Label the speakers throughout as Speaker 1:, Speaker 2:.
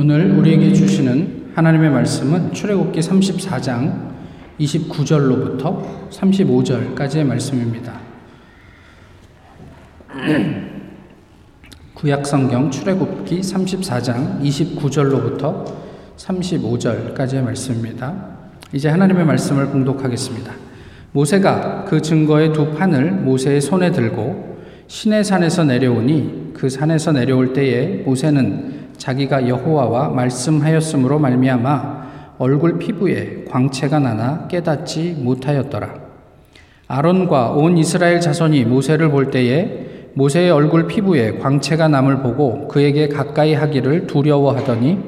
Speaker 1: 오늘 우리에게 주시는 하나님의 말씀은 출애굽기 34장 29절로부터 35절까지의 말씀입니다. 구약 성경 출애굽기 34장 29절로부터 35절까지의 말씀입니다. 이제 하나님의 말씀을 봉독하겠습니다. 모세가 그 증거의 두 판을 모세의 손에 들고 시내 산에서 내려오니 그 산에서 내려올 때에 모세는 자기가 여호와와 말씀하였으므로 말미암아 얼굴 피부에 광채가 나나 깨닫지 못하였더라. 아론과 온 이스라엘 자손이 모세를 볼 때에 모세의 얼굴 피부에 광채가 남을 보고 그에게 가까이 하기를 두려워하더니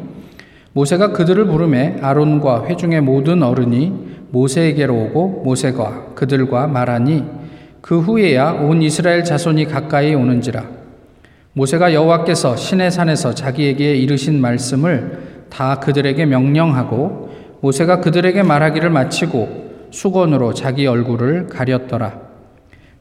Speaker 1: 모세가 그들을 부르매 아론과 회중의 모든 어른이 모세에게로 오고 모세가 그들과 말하니 그 후에야 온 이스라엘 자손이 가까이 오는지라 모세가 여호와께서 시내 산에서 자기에게 이르신 말씀을 다 그들에게 명령하고 모세가 그들에게 말하기를 마치고 수건으로 자기 얼굴을 가렸더라.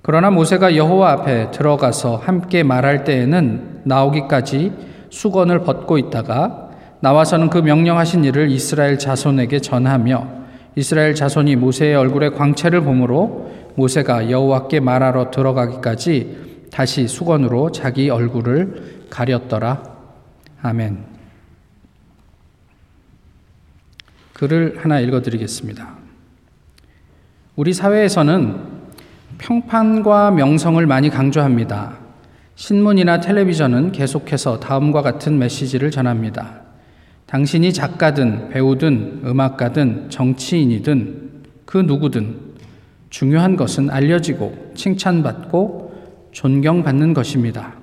Speaker 1: 그러나 모세가 여호와 앞에 들어가서 함께 말할 때에는 나오기까지 수건을 벗고 있다가 나와서는 그 명령하신 일을 이스라엘 자손에게 전하며 이스라엘 자손이 모세의 얼굴에 광채를 보므로 모세가 여호와께 말하러 들어가기까지 다시 수건으로 자기 얼굴을 가렸더라. 아멘. 글을 하나 읽어드리겠습니다. 우리 사회에서는 평판과 명성을 많이 강조합니다. 신문이나 텔레비전은 계속해서 다음과 같은 메시지를 전합니다. 당신이 작가든 배우든 음악가든 정치인이든 그 누구든 중요한 것은 알려지고 칭찬받고 존경받는 것입니다.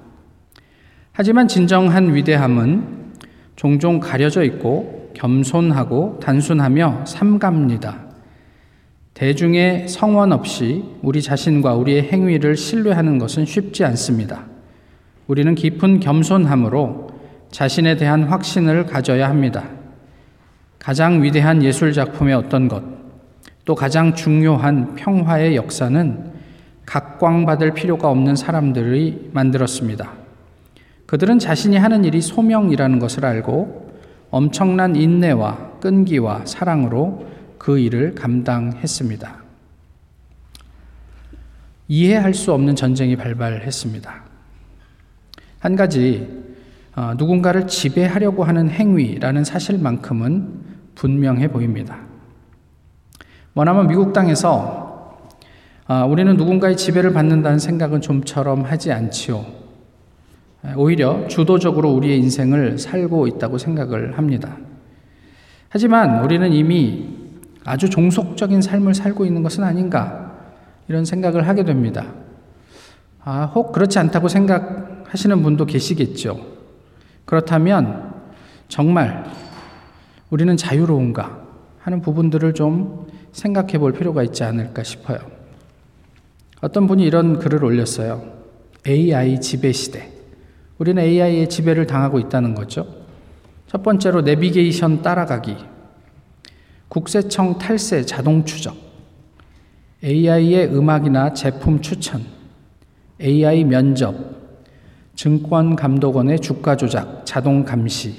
Speaker 1: 하지만 진정한 위대함은 종종 가려져 있고 겸손하고 단순하며 삼갑니다. 대중의 성원 없이 우리 자신과 우리의 행위를 신뢰하는 것은 쉽지 않습니다. 우리는 깊은 겸손함으로 자신에 대한 확신을 가져야 합니다. 가장 위대한 예술 작품의 어떤 것, 또 가장 중요한 평화의 역사는 각광받을 필요가 없는 사람들이 만들었습니다. 그들은 자신이 하는 일이 소명이라는 것을 알고 엄청난 인내와 끈기와 사랑으로 그 일을 감당했습니다. 이해할 수 없는 전쟁이 발발했습니다. 한 가지 어, 누군가를 지배하려고 하는 행위라는 사실만큼은 분명해 보입니다. 뭐냐면 미국 땅에서 아, 우리는 누군가의 지배를 받는다는 생각은 좀처럼 하지 않지요. 오히려 주도적으로 우리의 인생을 살고 있다고 생각을 합니다. 하지만 우리는 이미 아주 종속적인 삶을 살고 있는 것은 아닌가 이런 생각을 하게 됩니다. 아, 혹 그렇지 않다고 생각하시는 분도 계시겠죠. 그렇다면 정말 우리는 자유로운가 하는 부분들을 좀 생각해 볼 필요가 있지 않을까 싶어요. 어떤 분이 이런 글을 올렸어요. AI 지배 시대. 우리는 AI의 지배를 당하고 있다는 거죠. 첫 번째로 내비게이션 따라가기, 국세청 탈세 자동 추적, AI의 음악이나 제품 추천, AI 면접, 증권감독원의 주가 조작, 자동 감시,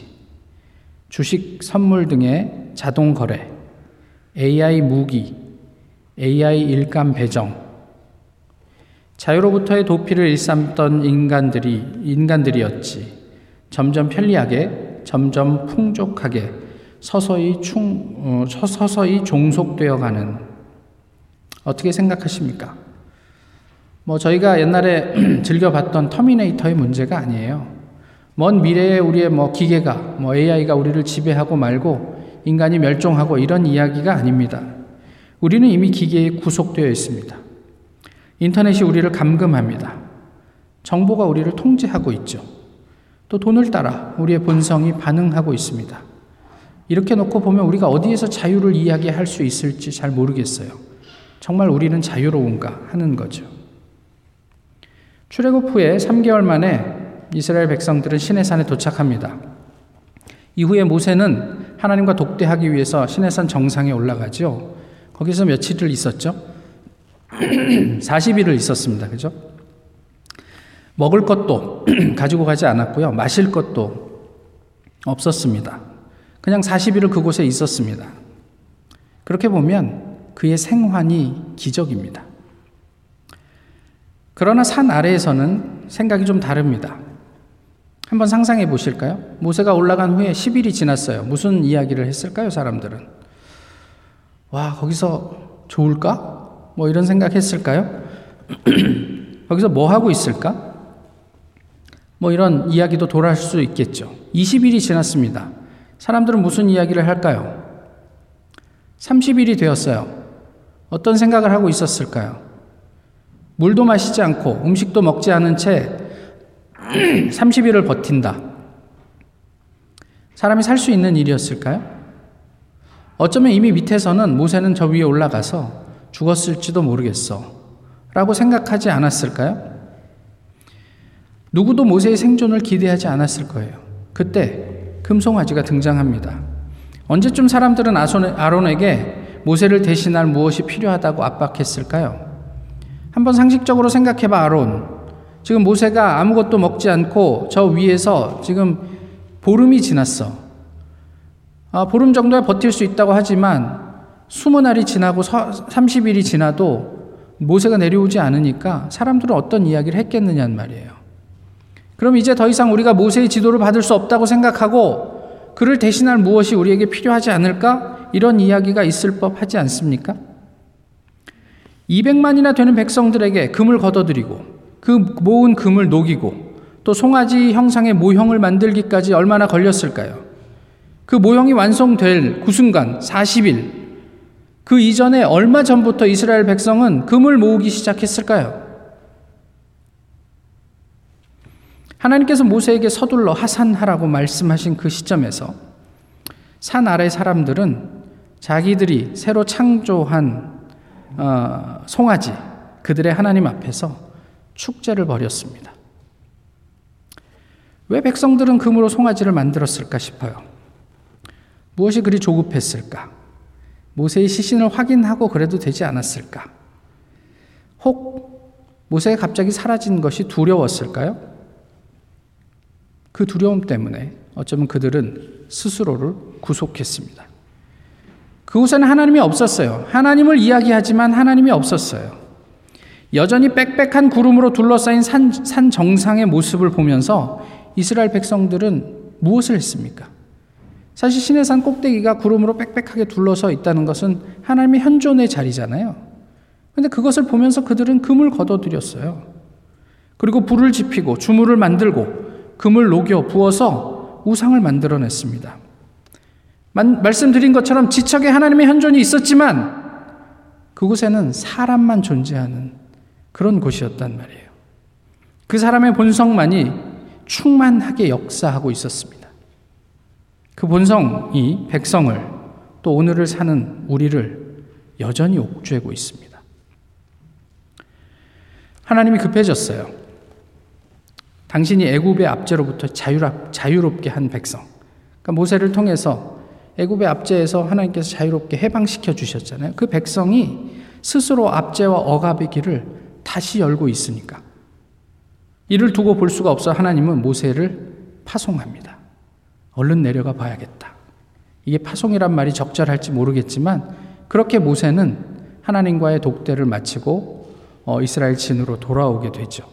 Speaker 1: 주식 선물 등의 자동 거래, AI 무기, AI 일감 배정, 자유로부터의 도피를 일삼던 인간들이 인간들이었지. 점점 편리하게, 점점 풍족하게 서서히 충 어, 서서히 종속되어 가는 어떻게 생각하십니까? 뭐 저희가 옛날에 즐겨 봤던 터미네이터의 문제가 아니에요. 먼 미래에 우리의 뭐 기계가 뭐 AI가 우리를 지배하고 말고 인간이 멸종하고 이런 이야기가 아닙니다. 우리는 이미 기계에 구속되어 있습니다. 인터넷이 우리를 감금합니다. 정보가 우리를 통제하고 있죠. 또 돈을 따라 우리의 본성이 반응하고 있습니다. 이렇게 놓고 보면 우리가 어디에서 자유를 이야기할 수 있을지 잘 모르겠어요. 정말 우리는 자유로운가 하는 거죠. 출애굽 후에 3개월 만에 이스라엘 백성들은 시내산에 도착합니다. 이후에 모세는 하나님과 독대하기 위해서 시내산 정상에 올라가죠. 거기서 며칠을 있었죠. 40일을 있었습니다. 그죠? 먹을 것도 가지고 가지 않았고요. 마실 것도 없었습니다. 그냥 40일을 그곳에 있었습니다. 그렇게 보면 그의 생환이 기적입니다. 그러나 산 아래에서는 생각이 좀 다릅니다. 한번 상상해 보실까요? 모세가 올라간 후에 10일이 지났어요. 무슨 이야기를 했을까요, 사람들은? 와, 거기서 좋을까? 뭐 이런 생각 했을까요? 거기서 뭐 하고 있을까? 뭐 이런 이야기도 돌아올 수 있겠죠. 20일이 지났습니다. 사람들은 무슨 이야기를 할까요? 30일이 되었어요. 어떤 생각을 하고 있었을까요? 물도 마시지 않고 음식도 먹지 않은 채 30일을 버틴다. 사람이 살 수 있는 일이었을까요? 어쩌면 이미 밑에서는 모세는 저 위에 올라가서 죽었을지도 모르겠어. 라고 생각하지 않았을까요? 누구도 모세의 생존을 기대하지 않았을 거예요. 그때 금송아지가 등장합니다. 언제쯤 사람들은 아론에게 모세를 대신할 무엇이 필요하다고 압박했을까요? 한번 상식적으로 생각해봐, 아론. 지금 모세가 아무것도 먹지 않고 저 위에서 지금 보름이 지났어. 아, 보름 정도야 버틸 수 있다고 하지만 20날이 지나고 30일이 지나도 모세가 내려오지 않으니까 사람들은 어떤 이야기를 했겠느냐는 말이에요. 그럼 이제 더 이상 우리가 모세의 지도를 받을 수 없다고 생각하고 그를 대신할 무엇이 우리에게 필요하지 않을까? 이런 이야기가 있을 법 하지 않습니까? 200만이나 되는 백성들에게 금을 걷어들이고 그 모은 금을 녹이고 또 송아지 형상의 모형을 만들기까지 얼마나 걸렸을까요? 그 모형이 완성될 그 순간 40일 그 이전에 얼마 전부터 이스라엘 백성은 금을 모으기 시작했을까요? 하나님께서 모세에게 서둘러 하산하라고 말씀하신 그 시점에서 산 아래 사람들은 자기들이 새로 창조한 어, 송아지 그들의 하나님 앞에서 축제를 벌였습니다. 왜 백성들은 금으로 송아지를 만들었을까 싶어요. 무엇이 그리 조급했을까? 모세의 시신을 확인하고 그래도 되지 않았을까? 혹 모세가 갑자기 사라진 것이 두려웠을까요? 그 두려움 때문에 어쩌면 그들은 스스로를 구속했습니다. 그곳에는 하나님이 없었어요. 하나님을 이야기하지만 하나님이 없었어요. 여전히 빽빽한 구름으로 둘러싸인 산, 산 정상의 모습을 보면서 이스라엘 백성들은 무엇을 했습니까? 사실 시내산 꼭대기가 구름으로 빽빽하게 둘러서 있다는 것은 하나님의 현존의 자리잖아요. 근데 그것을 보면서 그들은 금을 걷어들였어요. 그리고 불을 지피고 주물을 만들고 금을 녹여 부어서 우상을 만들어냈습니다. 말씀드린 것처럼 지척에 하나님의 현존이 있었지만 그곳에는 사람만 존재하는 그런 곳이었단 말이에요. 그 사람의 본성만이 충만하게 역사하고 있었습니다. 그 본성이 백성을 또 오늘을 사는 우리를 여전히 옥죄고 있습니다. 하나님이 급해졌어요. 당신이 애굽의 압제로부터 자유롭 게 한 백성. 그러니까 모세를 통해서 애굽의 압제에서 하나님께서 자유롭게 해방시켜 주셨잖아요. 그 백성이 스스로 압제와 억압의 길을 다시 열고 있으니까. 이를 두고 볼 수가 없어 하나님은 모세를 파송합니다. 얼른 내려가 봐야겠다. 이게 파송이란 말이 적절할지 모르겠지만 그렇게 모세는 하나님과의 독대를 마치고 어, 이스라엘 진으로 돌아오게 되죠.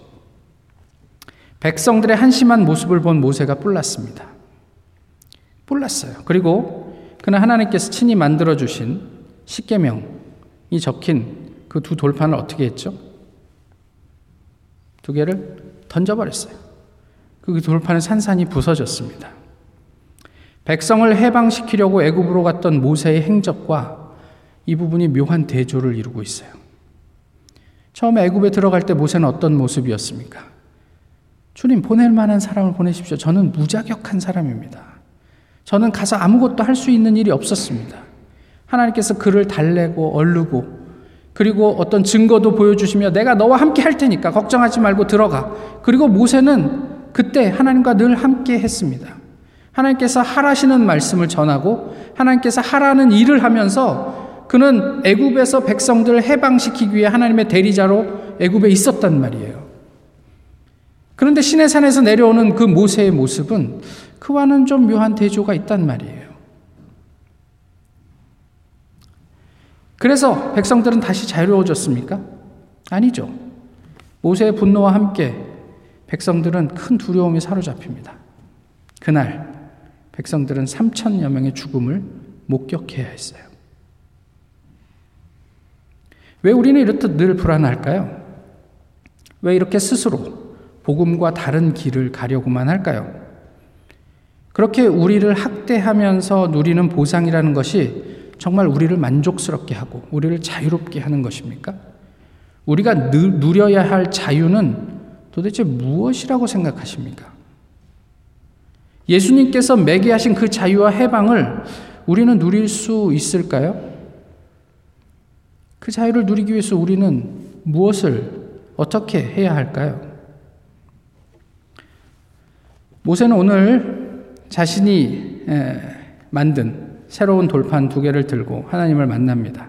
Speaker 1: 백성들의 한심한 모습을 본 모세가 뿔났습니다. 뿔났어요. 그리고 그는 하나님께서 친히 만들어 주신 십계명이 적힌 그 두 돌판을 어떻게 했죠? 두 개를 던져버렸어요. 그 돌판은 산산이 부서졌습니다. 백성을 해방시키려고 애굽으로 갔던 모세의 행적과 이 부분이 묘한 대조를 이루고 있어요. 처음에 애굽에 들어갈 때 모세는 어떤 모습이었습니까? 주님 보낼 만한 사람을 보내십시오. 저는 무자격한 사람입니다. 저는 가서 아무것도 할 수 있는 일이 없었습니다. 하나님께서 그를 달래고 얼르고 그리고 어떤 증거도 보여주시며 내가 너와 함께 할 테니까 걱정하지 말고 들어가. 그리고 모세는 그때 하나님과 늘 함께 했습니다. 하나님께서 하라시는 말씀을 전하고 하나님께서 하라는 일을 하면서 그는 애굽에서 백성들을 해방시키기 위해 하나님의 대리자로 애굽에 있었단 말이에요. 그런데 시내산에서 내려오는 그 모세의 모습은 그와는 좀 묘한 대조가 있단 말이에요. 그래서 백성들은 다시 자유로워졌습니까? 아니죠. 모세의 분노와 함께 백성들은 큰 두려움에 사로잡힙니다. 그날 백성들은 3천여 명의 죽음을 목격해야 했어요. 왜 우리는 이렇듯 늘 불안할까요? 왜 이렇게 스스로 복음과 다른 길을 가려고만 할까요? 그렇게 우리를 학대하면서 누리는 보상이라는 것이 정말 우리를 만족스럽게 하고 우리를 자유롭게 하는 것입니까? 우리가 누려야 할 자유는 도대체 무엇이라고 생각하십니까? 예수님께서 매개하신 그 자유와 해방을 우리는 누릴 수 있을까요? 그 자유를 누리기 위해서 우리는 무엇을 어떻게 해야 할까요? 모세는 오늘 자신이 만든 새로운 돌판 두 개를 들고 하나님을 만납니다.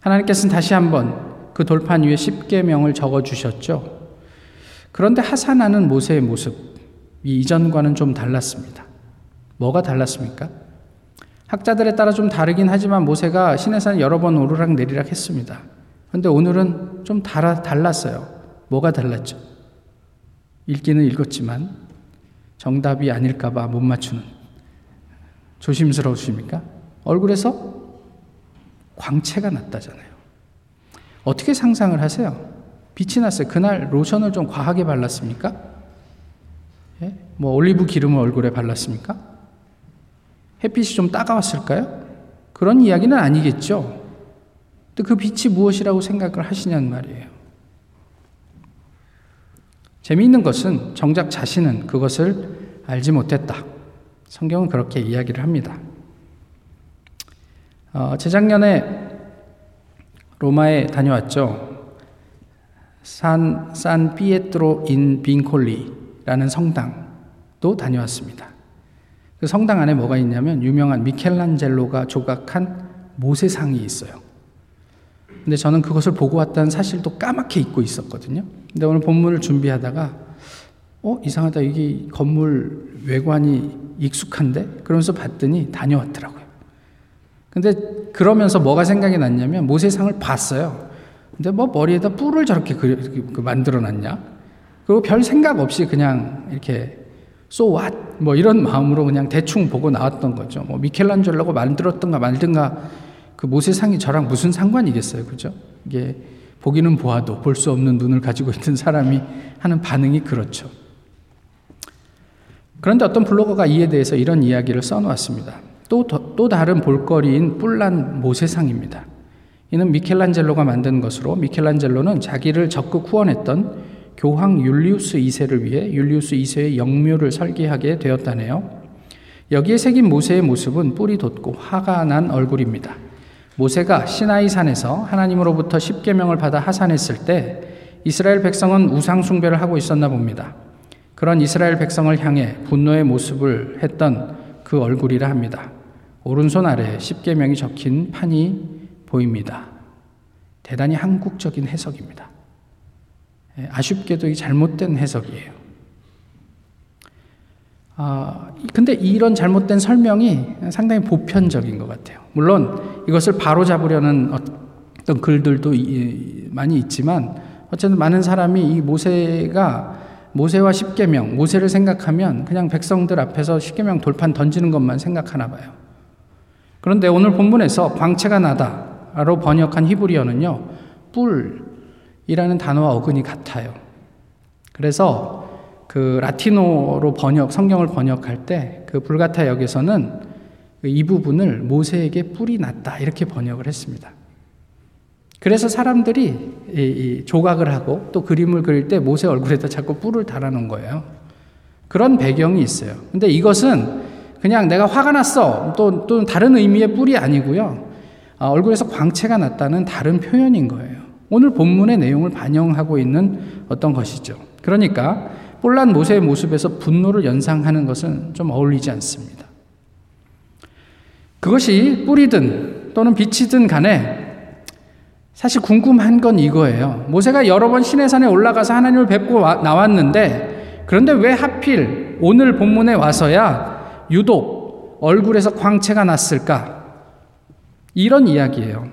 Speaker 1: 하나님께서는 다시 한번 그 돌판 위에 십계명을 적어 주셨죠. 그런데 하산하는 모세의 모습 이 이전과는 좀 달랐습니다. 뭐가 달랐습니까? 학자들에 따라 좀 다르긴 하지만 모세가 시내산 여러 번 오르락 내리락 했습니다. 그런데 오늘은 좀 달아, 달랐어요. 뭐가 달랐죠? 읽기는 읽었지만 정답이 아닐까봐 못 맞추는 조심스러우십니까? 얼굴에서 광채가 났다잖아요. 어떻게 상상을 하세요? 빛이 났어요. 그날 로션을 좀 과하게 발랐습니까? 예? 뭐 올리브 기름을 얼굴에 발랐습니까? 햇빛이 좀 따가웠을까요? 그런 이야기는 아니겠죠. 그 빛이 무엇이라고 생각을 하시냐는 말이에요. 재미있는 것은 정작 자신은 그것을 알지 못했다. 성경은 그렇게 이야기를 합니다. 어, 재작년에 로마에 다녀왔죠. 산, 산 피에트로 인 빈콜리 라는 성당도 다녀왔습니다. 그 성당 안에 뭐가 있냐면 유명한 미켈란젤로가 조각한 모세상이 있어요. 근데 저는 그것을 보고 왔다는 사실도 까맣게 잊고 있었거든요. 근데 오늘 본문을 준비하다가 어 이상하다 이게 건물 외관이 익숙한데 그러면서 봤더니 다녀왔더라고요. 근데 그러면서 뭐가 생각이 났냐면 모세상을 봤어요. 근데 뭐 머리에다 뿔을 저렇게 그 만들어 놨냐? 그리고 별 생각 없이 그냥 이렇게 so what? 뭐 이런 마음으로 그냥 대충 보고 나왔던 거죠. 뭐 미켈란젤로가 만들었던가 말든가 그 모세상이 저랑 무슨 상관이겠어요. 그죠? 이게 보기는 보아도 볼 수 없는 눈을 가지고 있는 사람이 하는 반응이 그렇죠. 그런데 어떤 블로거가 이에 대해서 이런 이야기를 써놓았습니다. 또, 또 다른 볼거리인 뿔난 모세상입니다. 이는 미켈란젤로가 만든 것으로 미켈란젤로는 자기를 적극 후원했던 교황 율리우스 2세를 위해 율리우스 2세의 영묘를 설계하게 되었다네요. 여기에 새긴 모세의 모습은 뿔이 돋고 화가 난 얼굴입니다. 모세가 시나이 산에서 하나님으로부터 십계명을 받아 하산했을 때 이스라엘 백성은 우상 숭배를 하고 있었나 봅니다. 그런 이스라엘 백성을 향해 분노의 모습을 했던 그 얼굴이라 합니다. 오른손 아래 십계명이 적힌 판이 보입니다. 대단히 한국적인 해석입니다. 예, 아쉽게도 이 잘못된 해석이에요. 아, 근데 이런 잘못된 설명이 상당히 보편적인 것 같아요. 물론 이것을 바로 잡으려는 어떤 글들도 많이 있지만 어쨌든 많은 사람이 이 모세가 모세와 십계명, 모세를 생각하면 그냥 백성들 앞에서 십계명 돌판 던지는 것만 생각하나 봐요. 그런데 오늘 본문에서 광채가 나다로 번역한 히브리어는요, 뿔 이라는 단어와 어근이 같아요. 그래서 그 라틴어로 번역, 성경을 번역할 때 그 불가타 역에서는 이 부분을 모세에게 뿔이 났다 이렇게 번역을 했습니다. 그래서 사람들이 조각을 하고 또 그림을 그릴 때 모세 얼굴에다 자꾸 뿔을 달아놓은 거예요. 그런 배경이 있어요. 근데 이것은 그냥 내가 화가 났어. 또, 또 다른 의미의 뿔이 아니고요. 아, 얼굴에서 광채가 났다는 다른 표현인 거예요. 오늘 본문의 내용을 반영하고 있는 어떤 것이죠. 그러니까 뿔난 모세의 모습에서 분노를 연상하는 것은 좀 어울리지 않습니다. 그것이 뿔이든 또는 빛이든 간에 사실 궁금한 건 이거예요. 모세가 여러 번 시내산에 올라가서 하나님을 뵙고 나왔는데 그런데 왜 하필 오늘 본문에 와서야 유독 얼굴에서 광채가 났을까? 이런 이야기예요.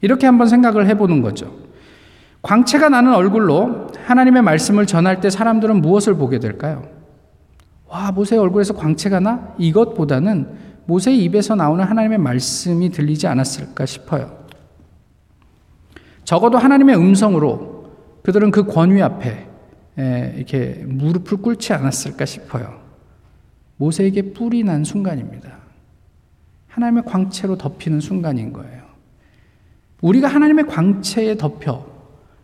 Speaker 1: 이렇게 한번 생각을 해보는 거죠. 광채가 나는 얼굴로 하나님의 말씀을 전할 때 사람들은 무엇을 보게 될까요? 와, 모세 얼굴에서 광채가 나? 이것보다는 모세의 입에서 나오는 하나님의 말씀이 들리지 않았을까 싶어요. 적어도 하나님의 음성으로 그들은 그 권위 앞에 이렇게 무릎을 꿇지 않았을까 싶어요. 모세에게 뿔이 난 순간입니다. 하나님의 광채로 덮이는 순간인 거예요. 우리가 하나님의 광채에 덮여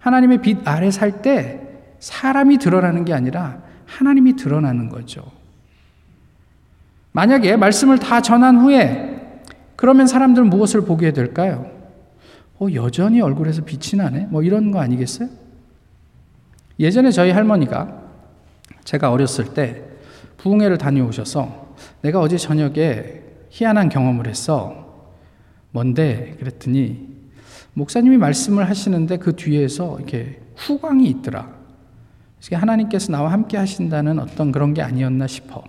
Speaker 1: 하나님의 빛 아래 살 때 사람이 드러나는 게 아니라 하나님이 드러나는 거죠. 만약에 말씀을 다 전한 후에 그러면 사람들은 무엇을 보게 될까요? 어, 여전히 얼굴에서 빛이 나네? 뭐 이런 거 아니겠어요? 예전에 저희 할머니가 제가 어렸을 때 부흥회를 다녀오셔서 내가 어제 저녁에 희한한 경험을 했어. 뭔데? 그랬더니 목사님이 말씀을 하시는데 그 뒤에서 이렇게 후광이 있더라. 하나님께서 나와 함께 하신다는 어떤 그런 게 아니었나 싶어.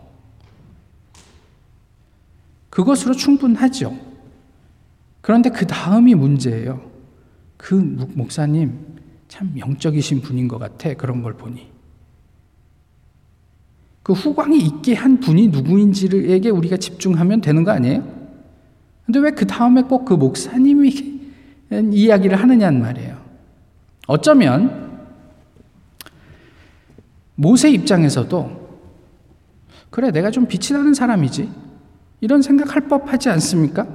Speaker 1: 그것으로 충분하죠. 그런데 그 다음이 문제예요. 그 목사님 참 영적이신 분인 것 같아. 그런 걸 보니. 그 후광이 있게 한 분이 누구인지에게 우리가 집중하면 되는 거 아니에요? 근데 왜 그 다음에 꼭 그 목사님이 이야기를 하느냐는 말이에요. 어쩌면 모세 입장에서도 그래, 내가 좀 빛이 나는 사람이지. 이런 생각할 법하지 않습니까?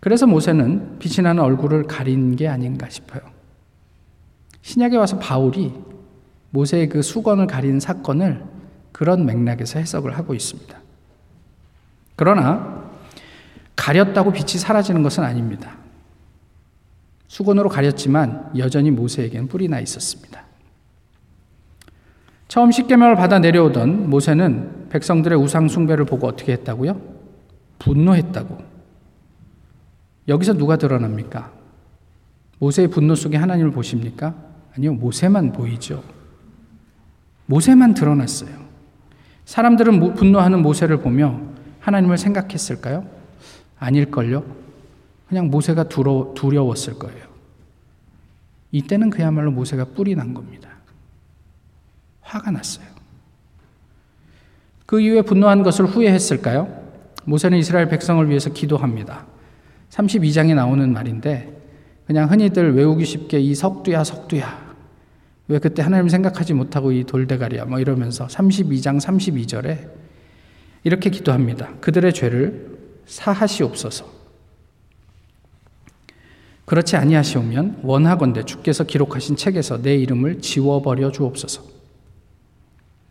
Speaker 1: 그래서 모세는 빛이 나는 얼굴을 가린 게 아닌가 싶어요. 신약에 와서 바울이 모세의 그 수건을 가린 사건을 그런 맥락에서 해석을 하고 있습니다. 그러나 가렸다고 빛이 사라지는 것은 아닙니다. 수건으로 가렸지만 여전히 모세에게는 뿔이 나 있었습니다. 처음 십계명을 받아 내려오던 모세는 백성들의 우상 숭배를 보고 어떻게 했다고요? 분노했다고. 여기서 누가 드러납니까? 모세의 분노 속에 하나님을 보십니까? 아니요, 모세만 보이죠. 모세만 드러났어요. 사람들은 분노하는 모세를 보며 하나님을 생각했을까요? 아닐걸요? 그냥 모세가 두려웠을 거예요. 이때는 그야말로 모세가 뿔이 난 겁니다. 화가 났어요. 그 이후에 분노한 것을 후회했을까요? 모세는 이스라엘 백성을 위해서 기도합니다. 32장에 나오는 말인데 그냥 흔히들 외우기 쉽게 이 석두야 석두야 왜 그때 하나님 생각하지 못하고 이 돌대가리야 뭐 이러면서 32장 32절에 이렇게 기도합니다. 그들의 죄를 사하시옵소서. 그렇지 아니하시오면 원하건대 주께서 기록하신 책에서 내 이름을 지워버려 주옵소서.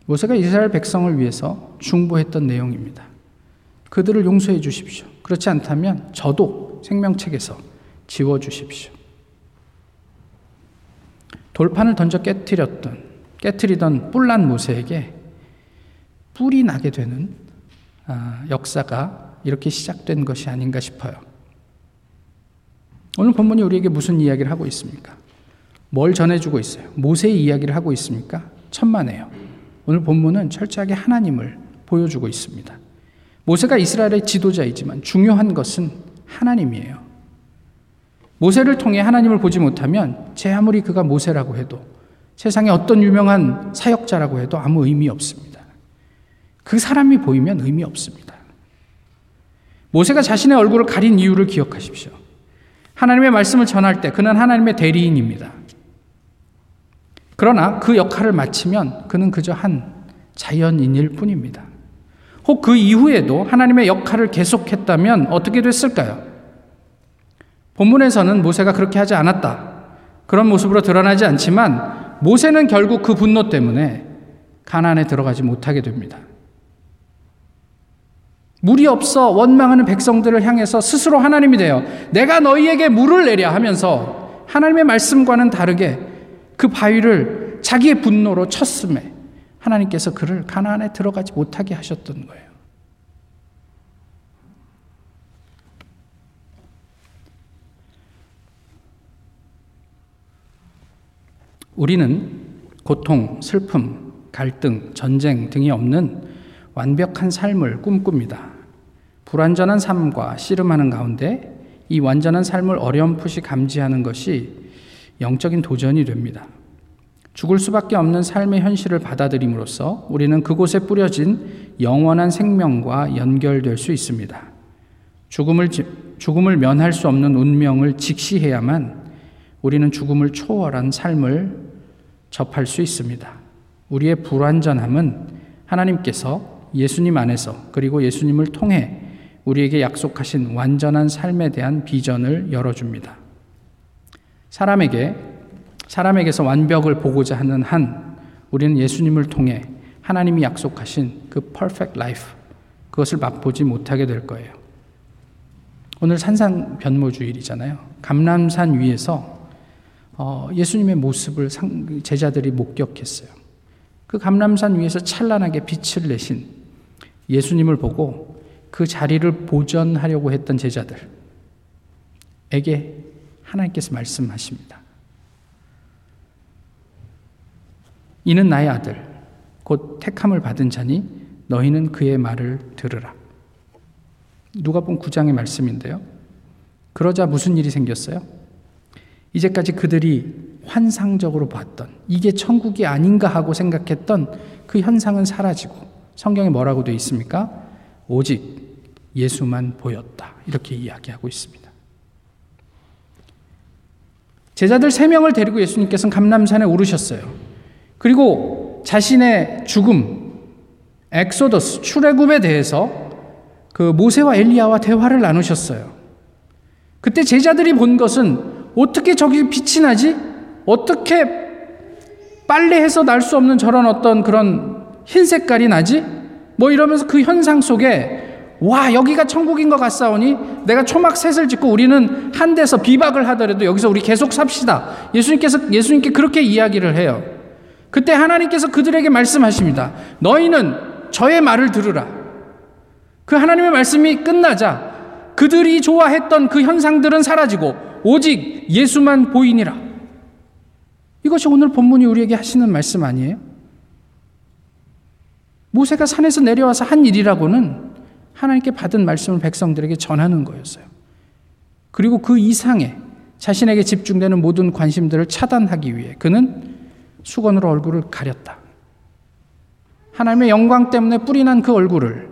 Speaker 1: 모세가 이스라엘 백성을 위해서 중보했던 내용입니다. 그들을 용서해 주십시오. 그렇지 않다면 저도 생명책에서 지워 주십시오. 돌판을 던져 깨뜨렸던 깨뜨리던 뿔난 모세에게 뿔이 나게 되는 아, 역사가 이렇게 시작된 것이 아닌가 싶어요. 오늘 본문이 우리에게 무슨 이야기를 하고 있습니까? 뭘 전해주고 있어요? 모세의 이야기를 하고 있습니까? 천만에요. 오늘 본문은 철저하게 하나님을 보여주고 있습니다. 모세가 이스라엘의 지도자이지만 중요한 것은 하나님이에요. 모세를 통해 하나님을 보지 못하면 제 아무리 그가 모세라고 해도 세상에 어떤 유명한 사역자라고 해도 아무 의미 없습니다. 그 사람이 보이면 의미 없습니다. 모세가 자신의 얼굴을 가린 이유를 기억하십시오. 하나님의 말씀을 전할 때 그는 하나님의 대리인입니다. 그러나 그 역할을 마치면 그는 그저 한 자연인일 뿐입니다. 혹 그 이후에도 하나님의 역할을 계속했다면 어떻게 됐을까요? 본문에서는 모세가 그렇게 하지 않았다. 그런 모습으로 드러나지 않지만 모세는 결국 그 분노 때문에 가난에 들어가지 못하게 됩니다. 물이 없어 원망하는 백성들을 향해서 스스로 하나님이 되어 내가 너희에게 물을 내랴 하면서 하나님의 말씀과는 다르게 그 바위를 자기의 분노로 쳤음에 하나님께서 그를 가나안에 들어가지 못하게 하셨던 거예요. 우리는 고통, 슬픔, 갈등, 전쟁 등이 없는 완벽한 삶을 꿈꿉니다. 불완전한 삶과 씨름하는 가운데 이 완전한 삶을 어렴풋이 감지하는 것이 영적인 도전이 됩니다. 죽을 수밖에 없는 삶의 현실을 받아들임으로써 우리는 그곳에 뿌려진 영원한 생명과 연결될 수 있습니다. 죽음을, 죽음을 면할 수 없는 운명을 직시해야만 우리는 죽음을 초월한 삶을 접할 수 있습니다. 우리의 불완전함은 하나님께서 예수님 안에서 그리고 예수님을 통해 우리에게 약속하신 완전한 삶에 대한 비전을 열어줍니다. 사람에게, 사람에게서 완벽을 보고자 하는 한, 우리는 예수님을 통해 하나님이 약속하신 그 perfect life, 그것을 맛보지 못하게 될 거예요. 오늘 산상 변모주일이잖아요. 감람산 위에서 어, 예수님의 모습을 제자들이 목격했어요. 그 감람산 위에서 찬란하게 빛을 내신 예수님을 보고 그 자리를 보전하려고 했던 제자들에게 하나님께서 말씀하십니다. 이는 나의 아들, 곧 택함을 받은 자니 너희는 그의 말을 들으라. 누가 본 9장의 말씀인데요. 그러자 무슨 일이 생겼어요? 이제까지 그들이 환상적으로 봤던 이게 천국이 아닌가 하고 생각했던 그 현상은 사라지고 성경에 뭐라고 되어 있습니까? 오직 예수만 보였다. 이렇게 이야기하고 있습니다. 제자들 세 명을 데리고 예수님께서는 감람산에 오르셨어요. 그리고 자신의 죽음, 엑소더스, 출애굽에 대해서 그 모세와 엘리야와 대화를 나누셨어요. 그때 제자들이 본 것은 어떻게 저기 빛이 나지? 어떻게 빨래해서 날 수 없는 저런 어떤 그런 흰 색깔이 나지? 뭐 이러면서 그 현상 속에 와 여기가 천국인 것 같사오니 내가 초막 셋을 짓고 우리는 한 데서 비박을 하더라도 여기서 우리 계속 삽시다. 예수님께서 예수님께 그렇게 이야기를 해요. 그때 하나님께서 그들에게 말씀하십니다. 너희는 저의 말을 들으라. 그 하나님의 말씀이 끝나자 그들이 좋아했던 그 현상들은 사라지고 오직 예수만 보이니라. 이것이 오늘 본문이 우리에게 하시는 말씀 아니에요? 모세가 산에서 내려와서 한 일이라고는 하나님께 받은 말씀을 백성들에게 전하는 거였어요. 그리고 그 이상의 자신에게 집중되는 모든 관심들을 차단하기 위해 그는 수건으로 얼굴을 가렸다. 하나님의 영광 때문에 뿌리 난 그 얼굴을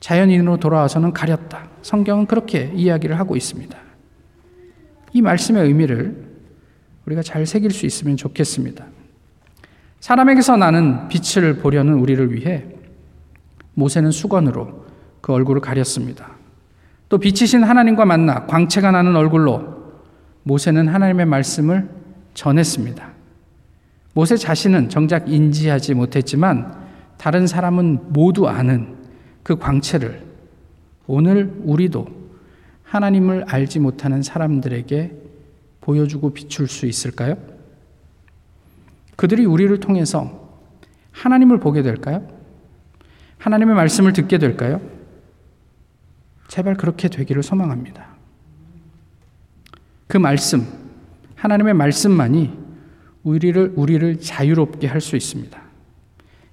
Speaker 1: 자연인으로 돌아와서는 가렸다. 성경은 그렇게 이야기를 하고 있습니다. 이 말씀의 의미를 우리가 잘 새길 수 있으면 좋겠습니다. 사람에게서 나는 빛을 보려는 우리를 위해 모세는 수건으로 그 얼굴을 가렸습니다. 또 빛이신 하나님과 만나 광채가 나는 얼굴로 모세는 하나님의 말씀을 전했습니다. 모세 자신은 정작 인지하지 못했지만 다른 사람은 모두 아는 그 광채를 오늘 우리도 하나님을 알지 못하는 사람들에게 보여주고 비출 수 있을까요? 그들이 우리를 통해서 하나님을 보게 될까요? 하나님의 말씀을 듣게 될까요? 제발 그렇게 되기를 소망합니다. 그 말씀, 하나님의 말씀만이 우리를, 우리를 자유롭게 할 수 있습니다.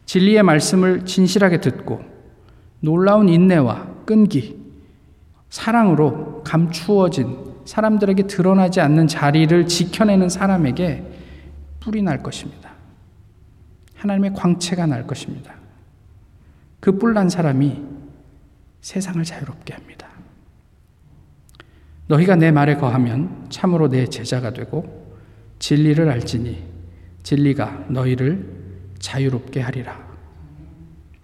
Speaker 1: 진리의 말씀을 진실하게 듣고 놀라운 인내와 끈기, 사랑으로 감추어진 사람들에게 드러나지 않는 자리를 지켜내는 사람에게 뿔이 날 것입니다. 하나님의 광채가 날 것입니다. 그 뿔난 사람이 세상을 자유롭게 합니다. 너희가 내 말에 거하면 참으로 내 제자가 되고 진리를 알지니 진리가 너희를 자유롭게 하리라.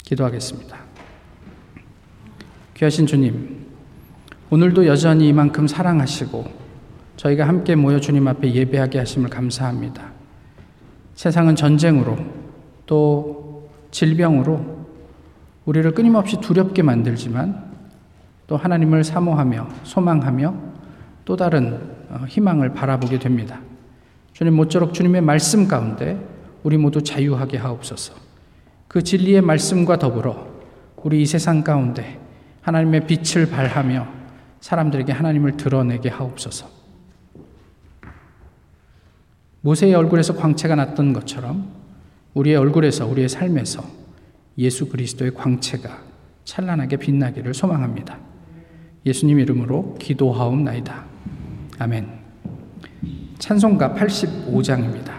Speaker 1: 기도하겠습니다. 귀하신 주님, 오늘도 여전히 이만큼 사랑하시고 저희가 함께 모여 주님 앞에 예배하게 하심을 감사합니다. 세상은 전쟁으로 또 질병으로 우리를 끊임없이 두렵게 만들지만 또 하나님을 사모하며 소망하며 또 다른 어, 희망을 바라보게 됩니다. 주님 모쪼록 주님의 말씀 가운데 우리 모두 자유하게 하옵소서. 그 진리의 말씀과 더불어 우리 이 세상 가운데 하나님의 빛을 발하며 사람들에게 하나님을 드러내게 하옵소서. 모세의 얼굴에서 광채가 났던 것처럼 우리의 얼굴에서 우리의 삶에서 예수 그리스도의 광채가 찬란하게 빛나기를 소망합니다. 예수님 이름으로 기도하옵나이다. 아멘. 찬송가 85장입니다.